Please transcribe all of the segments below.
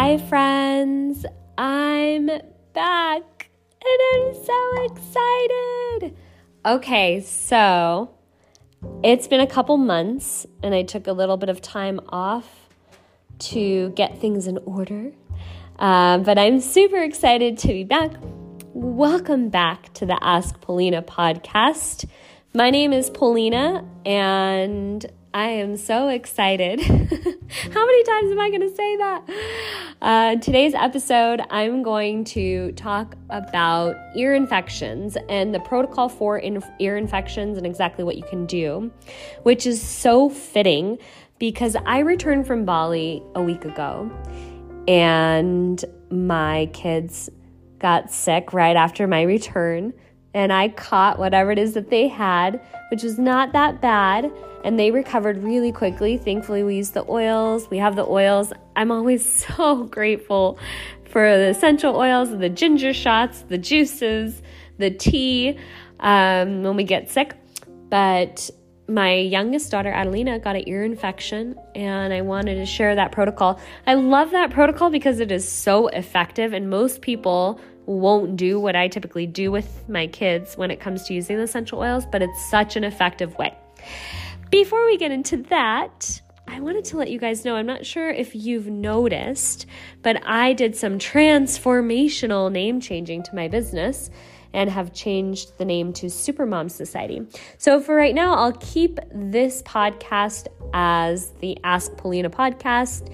Hi, friends. I'm back and I'm so excited. Okay, so it's been a couple months and I took a little bit of time off to get things in order. Uh, but I'm super excited to be back. Welcome back to the Ask Paulina podcast. My name is Paulina and I am so excited. How many times am I going to say that? Uh, today's episode, I'm going to talk about ear infections and the protocol for in- ear infections and exactly what you can do, which is so fitting because I returned from Bali a week ago and my kids got sick right after my return and I caught whatever it is that they had, which was not that bad and they recovered really quickly. Thankfully, we used the oils. We have the oils. I'm always so grateful for the essential oils, the ginger shots, the juices, the tea um, when we get sick. But my youngest daughter, Adelina, got an ear infection, and I wanted to share that protocol. I love that protocol because it is so effective, and most people won't do what I typically do with my kids when it comes to using the essential oils, but it's such an effective way. Before we get into that, I wanted to let you guys know I'm not sure if you've noticed, but I did some transformational name changing to my business and have changed the name to Supermom Society. So for right now, I'll keep this podcast as the Ask Paulina podcast.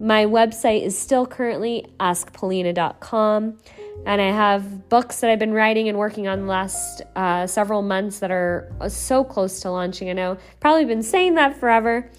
My website is still currently askpaulina.com. And I have books that I've been writing and working on the last uh, several months that are so close to launching. I know, probably been saying that forever.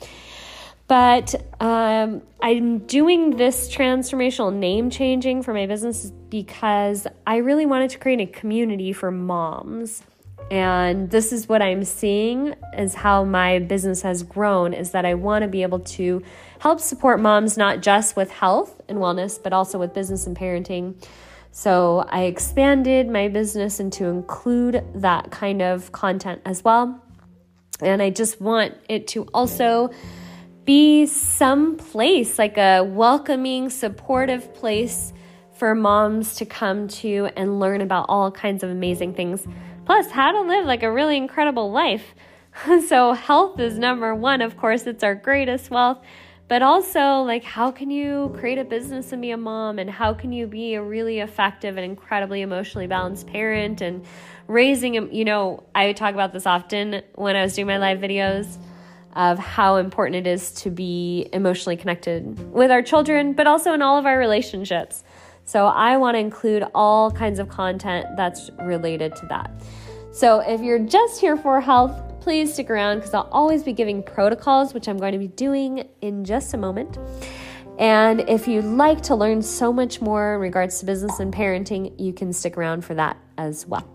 But um, I'm doing this transformational name changing for my business because I really wanted to create a community for moms. And this is what I'm seeing is how my business has grown is that I want to be able to help support moms not just with health and wellness, but also with business and parenting so I expanded my business and to include that kind of content as well. And I just want it to also be some place, like a welcoming, supportive place for moms to come to and learn about all kinds of amazing things. Plus, how to live like a really incredible life. so, health is number one. Of course, it's our greatest wealth but also like how can you create a business and be a mom? And how can you be a really effective and incredibly emotionally balanced parent? And raising you know i talk about this often when i was doing my live videos of how important it is to be emotionally connected with our children but also in all of our relationships. So i want to include all kinds of content that's related to that. So if you're just here for health please stick around because I'll always be giving protocols, which I'm going to be doing in just a moment. And if you'd like to learn so much more in regards to business and parenting, you can stick around for that as well.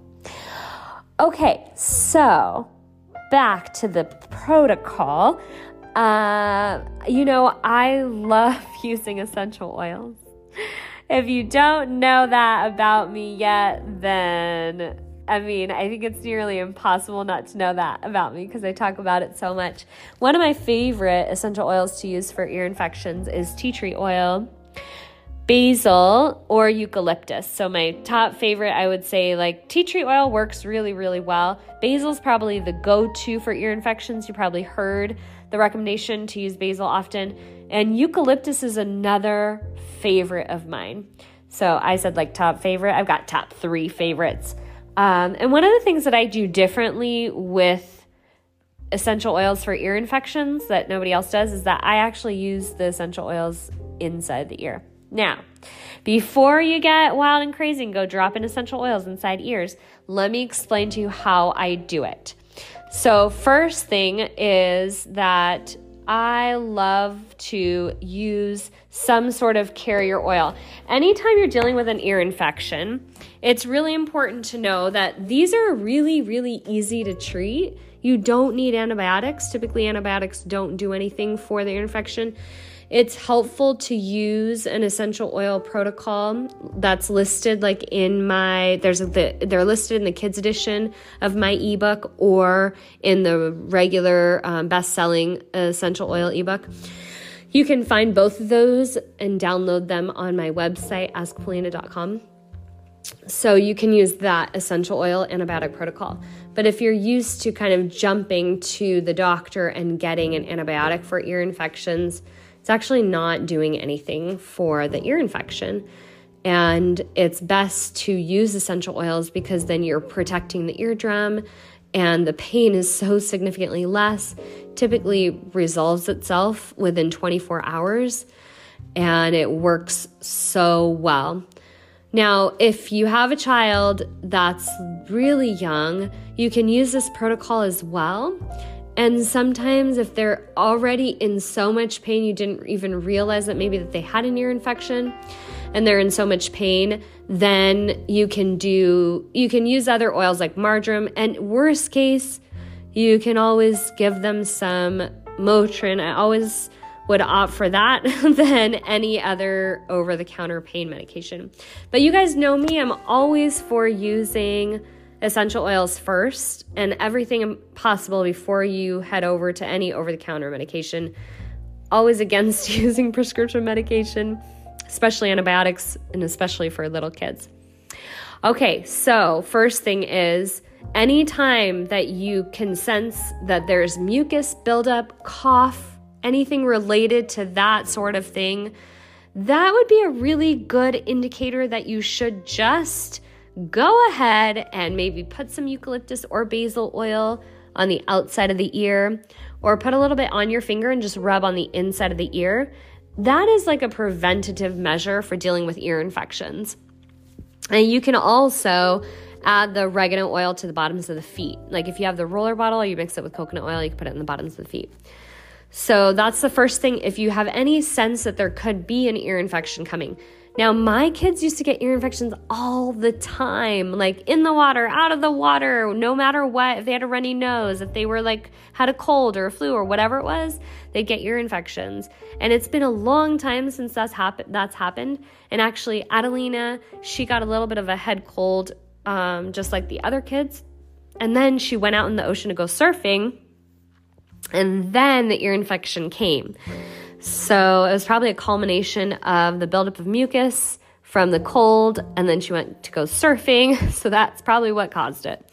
Okay, so back to the protocol. Uh, you know, I love using essential oils. If you don't know that about me yet, then I mean, I think it's nearly impossible not to know that about me because I talk about it so much. One of my favorite essential oils to use for ear infections is tea tree oil, basil, or eucalyptus. So, my top favorite, I would say, like tea tree oil works really, really well. Basil is probably the go to for ear infections. You probably heard the recommendation to use basil often. And eucalyptus is another favorite of mine. So, I said like top favorite. I've got top three favorites. Um, and one of the things that I do differently with essential oils for ear infections that nobody else does is that I actually use the essential oils inside the ear. Now, before you get wild and crazy and go dropping essential oils inside ears, let me explain to you how I do it. So, first thing is that I love to use some sort of carrier oil. Anytime you're dealing with an ear infection, it's really important to know that these are really, really easy to treat. You don't need antibiotics. Typically, antibiotics don't do anything for the ear infection. It's helpful to use an essential oil protocol that's listed like in my there's a, the, they're listed in the kids edition of my ebook or in the regular um, best-selling essential oil ebook. You can find both of those and download them on my website, askpaulina.com. So you can use that essential oil antibiotic protocol. But if you're used to kind of jumping to the doctor and getting an antibiotic for ear infections, it's actually not doing anything for the ear infection. And it's best to use essential oils because then you're protecting the eardrum and the pain is so significantly less, typically resolves itself within 24 hours, and it works so well. Now, if you have a child that's really young, you can use this protocol as well. And sometimes if they're already in so much pain you didn't even realize that maybe that they had an ear infection and they're in so much pain, then you can do you can use other oils like marjoram and worst case, you can always give them some Motrin. I always would opt for that than any other over the counter pain medication. But you guys know me, I'm always for using essential oils first and everything possible before you head over to any over the counter medication. Always against using prescription medication, especially antibiotics, and especially for little kids. Okay, so first thing is anytime that you can sense that there's mucus buildup, cough, anything related to that sort of thing, that would be a really good indicator that you should just go ahead and maybe put some eucalyptus or basil oil on the outside of the ear or put a little bit on your finger and just rub on the inside of the ear. That is like a preventative measure for dealing with ear infections. And you can also add the oregano oil to the bottoms of the feet. Like if you have the roller bottle you mix it with coconut oil, you can put it in the bottoms of the feet. So that's the first thing. If you have any sense that there could be an ear infection coming. Now, my kids used to get ear infections all the time, like in the water, out of the water, no matter what. If they had a runny nose, if they were like had a cold or a flu or whatever it was, they'd get ear infections. And it's been a long time since that's happened. That's happened. And actually, Adelina, she got a little bit of a head cold, um, just like the other kids. And then she went out in the ocean to go surfing and then the ear infection came. So it was probably a culmination of the buildup of mucus from the cold, and then she went to go surfing. So that's probably what caused it.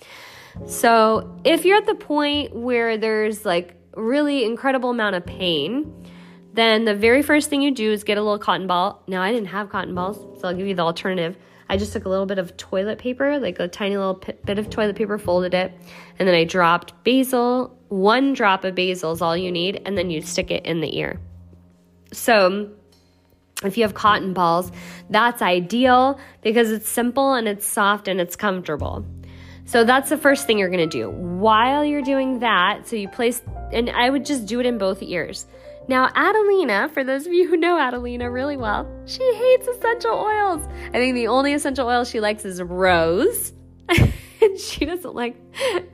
So if you're at the point where there's like really incredible amount of pain, then the very first thing you do is get a little cotton ball. Now I didn't have cotton balls, so I'll give you the alternative. I just took a little bit of toilet paper, like a tiny little bit of toilet paper, folded it, and then I dropped basil. One drop of basil is all you need, and then you stick it in the ear. So, if you have cotton balls, that's ideal because it's simple and it's soft and it's comfortable. So that's the first thing you're gonna do. While you're doing that, so you place, and I would just do it in both ears. Now, Adelina, for those of you who know Adelina really well, she hates essential oils. I think the only essential oil she likes is rose. and she doesn't like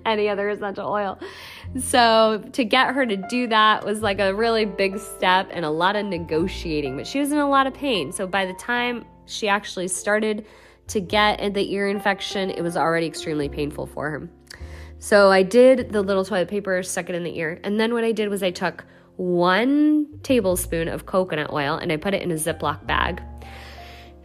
any other essential oil. So, to get her to do that was like a really big step and a lot of negotiating, but she was in a lot of pain. So, by the time she actually started to get the ear infection, it was already extremely painful for her. So, I did the little toilet paper, stuck it in the ear, and then what I did was I took one tablespoon of coconut oil and I put it in a Ziploc bag.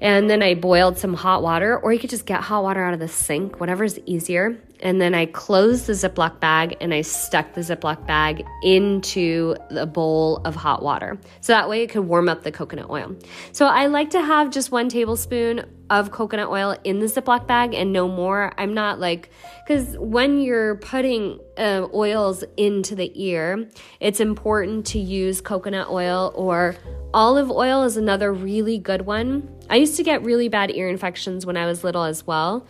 And then I boiled some hot water, or you could just get hot water out of the sink, whatever's easier. And then I closed the Ziploc bag and I stuck the Ziploc bag into the bowl of hot water. So that way it could warm up the coconut oil. So I like to have just one tablespoon of coconut oil in the Ziploc bag and no more. I'm not like, because when you're putting uh, oils into the ear, it's important to use coconut oil or olive oil is another really good one I used to get really bad ear infections when I was little as well.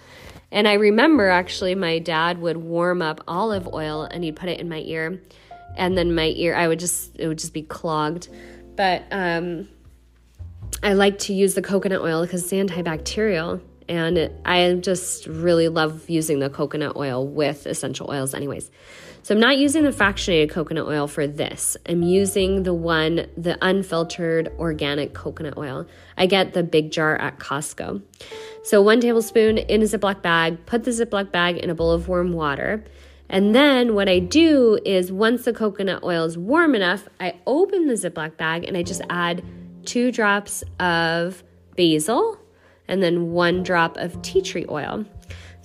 And I remember actually my dad would warm up olive oil and he'd put it in my ear. And then my ear, I would just, it would just be clogged. But um, I like to use the coconut oil because it's antibacterial. And it, I just really love using the coconut oil with essential oils, anyways. So I'm not using the fractionated coconut oil for this. I'm using the one, the unfiltered organic coconut oil. I get the big jar at Costco. So one tablespoon in a Ziploc bag, put the Ziploc bag in a bowl of warm water. And then what I do is once the coconut oil is warm enough, I open the Ziploc bag and I just add two drops of basil and then one drop of tea tree oil.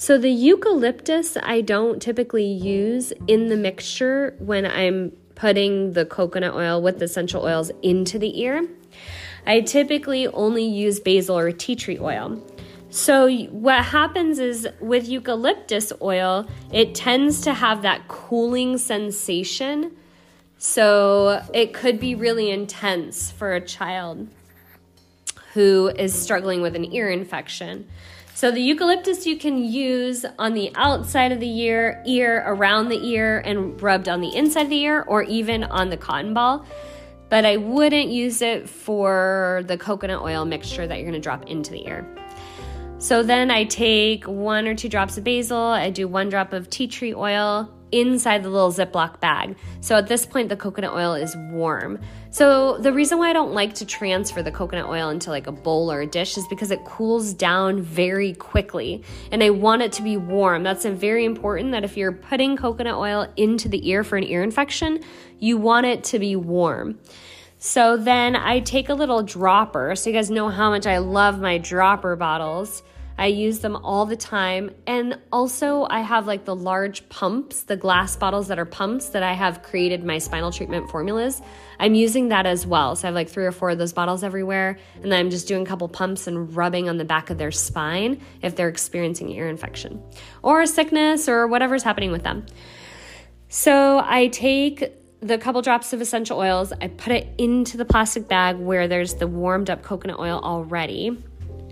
So the eucalyptus I don't typically use in the mixture when I'm putting the coconut oil with essential oils into the ear. I typically only use basil or tea tree oil. So, what happens is with eucalyptus oil, it tends to have that cooling sensation. So, it could be really intense for a child who is struggling with an ear infection. So, the eucalyptus you can use on the outside of the ear, ear, around the ear, and rubbed on the inside of the ear, or even on the cotton ball. But I wouldn't use it for the coconut oil mixture that you're gonna drop into the ear. So then I take one or two drops of basil, I do one drop of tea tree oil inside the little Ziploc bag. So at this point, the coconut oil is warm. So the reason why I don't like to transfer the coconut oil into like a bowl or a dish is because it cools down very quickly and I want it to be warm. That's very important that if you're putting coconut oil into the ear for an ear infection, you want it to be warm. So then I take a little dropper. So you guys know how much I love my dropper bottles. I use them all the time. And also, I have like the large pumps, the glass bottles that are pumps that I have created my spinal treatment formulas. I'm using that as well. So I have like three or four of those bottles everywhere. And then I'm just doing a couple pumps and rubbing on the back of their spine if they're experiencing ear infection or sickness or whatever's happening with them. So I take the couple drops of essential oils, I put it into the plastic bag where there's the warmed up coconut oil already.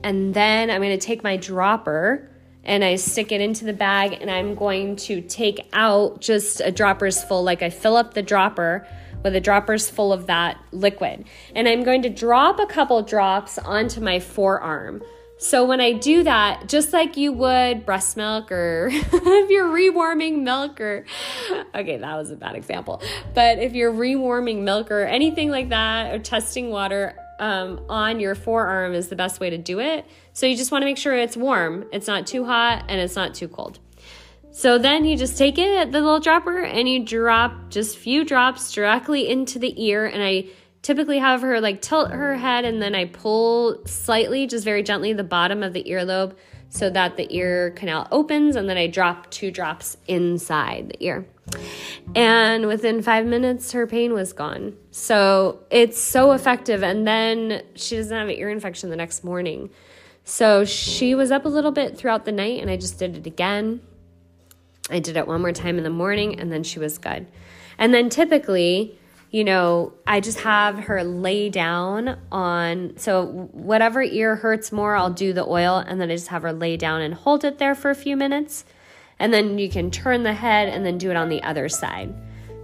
And then I'm going to take my dropper and I stick it into the bag and I'm going to take out just a dropper's full, like I fill up the dropper with a dropper's full of that liquid. And I'm going to drop a couple drops onto my forearm. So when I do that, just like you would breast milk or if you're rewarming milk or, okay, that was a bad example, but if you're rewarming milk or anything like that or testing water um, on your forearm is the best way to do it. So you just want to make sure it's warm, it's not too hot, and it's not too cold. So then you just take it, the little dropper, and you drop just few drops directly into the ear, and I typically have her like tilt her head and then I pull slightly, just very gently, the bottom of the earlobe so that the ear canal opens and then I drop two drops inside the ear. And within five minutes, her pain was gone. So it's so effective. And then she doesn't have an ear infection the next morning. So she was up a little bit throughout the night and I just did it again. I did it one more time in the morning and then she was good. And then typically, you know, I just have her lay down on, so whatever ear hurts more, I'll do the oil and then I just have her lay down and hold it there for a few minutes. And then you can turn the head and then do it on the other side.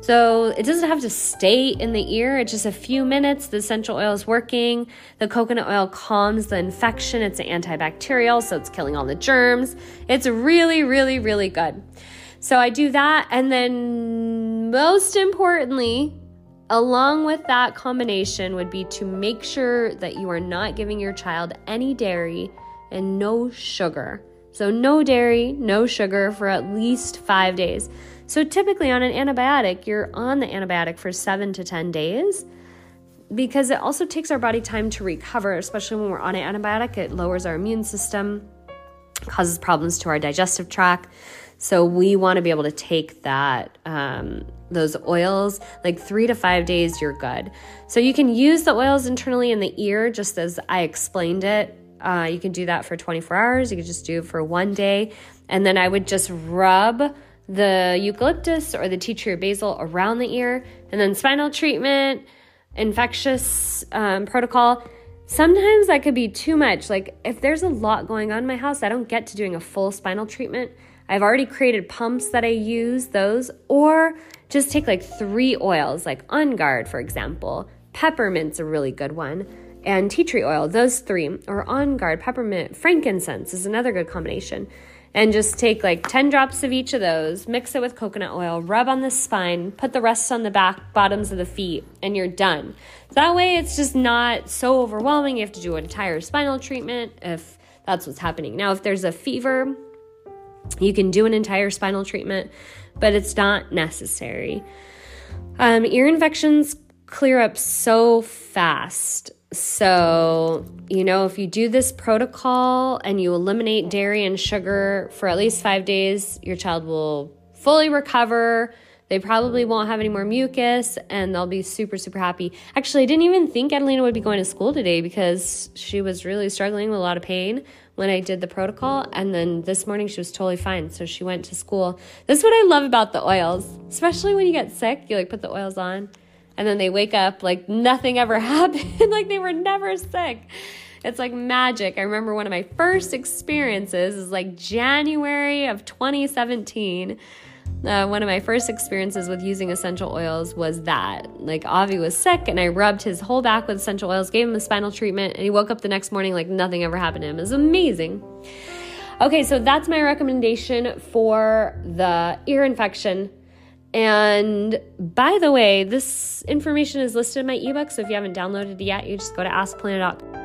So it doesn't have to stay in the ear. It's just a few minutes. The essential oil is working. The coconut oil calms the infection. It's antibacterial, so it's killing all the germs. It's really, really, really good. So I do that. And then most importantly, Along with that combination would be to make sure that you are not giving your child any dairy and no sugar. So, no dairy, no sugar for at least five days. So, typically on an antibiotic, you're on the antibiotic for seven to 10 days because it also takes our body time to recover, especially when we're on an antibiotic. It lowers our immune system, causes problems to our digestive tract. So we want to be able to take that um, those oils like three to five days. You're good. So you can use the oils internally in the ear, just as I explained it. Uh, you can do that for 24 hours. You can just do it for one day, and then I would just rub the eucalyptus or the tea tree or basil around the ear, and then spinal treatment, infectious um, protocol. Sometimes that could be too much. Like if there's a lot going on in my house, I don't get to doing a full spinal treatment. I've already created pumps that I use, those, or just take like three oils, like On for example. Peppermint's a really good one. And tea tree oil, those three, or On Guard, peppermint, frankincense is another good combination. And just take like 10 drops of each of those, mix it with coconut oil, rub on the spine, put the rest on the back bottoms of the feet, and you're done. That way, it's just not so overwhelming. You have to do an entire spinal treatment if that's what's happening. Now, if there's a fever, You can do an entire spinal treatment, but it's not necessary. Um, ear infections clear up so fast. So, you know, if you do this protocol and you eliminate dairy and sugar for at least five days, your child will fully recover. They probably won't have any more mucus and they'll be super, super happy. Actually, I didn't even think Adelina would be going to school today because she was really struggling with a lot of pain when I did the protocol. And then this morning she was totally fine. So she went to school. This is what I love about the oils, especially when you get sick. You like put the oils on and then they wake up like nothing ever happened, like they were never sick. It's like magic. I remember one of my first experiences is like January of 2017. Uh, one of my first experiences with using essential oils was that. Like, Avi was sick, and I rubbed his whole back with essential oils, gave him a spinal treatment, and he woke up the next morning like nothing ever happened to him. It was amazing. Okay, so that's my recommendation for the ear infection. And by the way, this information is listed in my ebook, so if you haven't downloaded it yet, you just go to askpaulina.com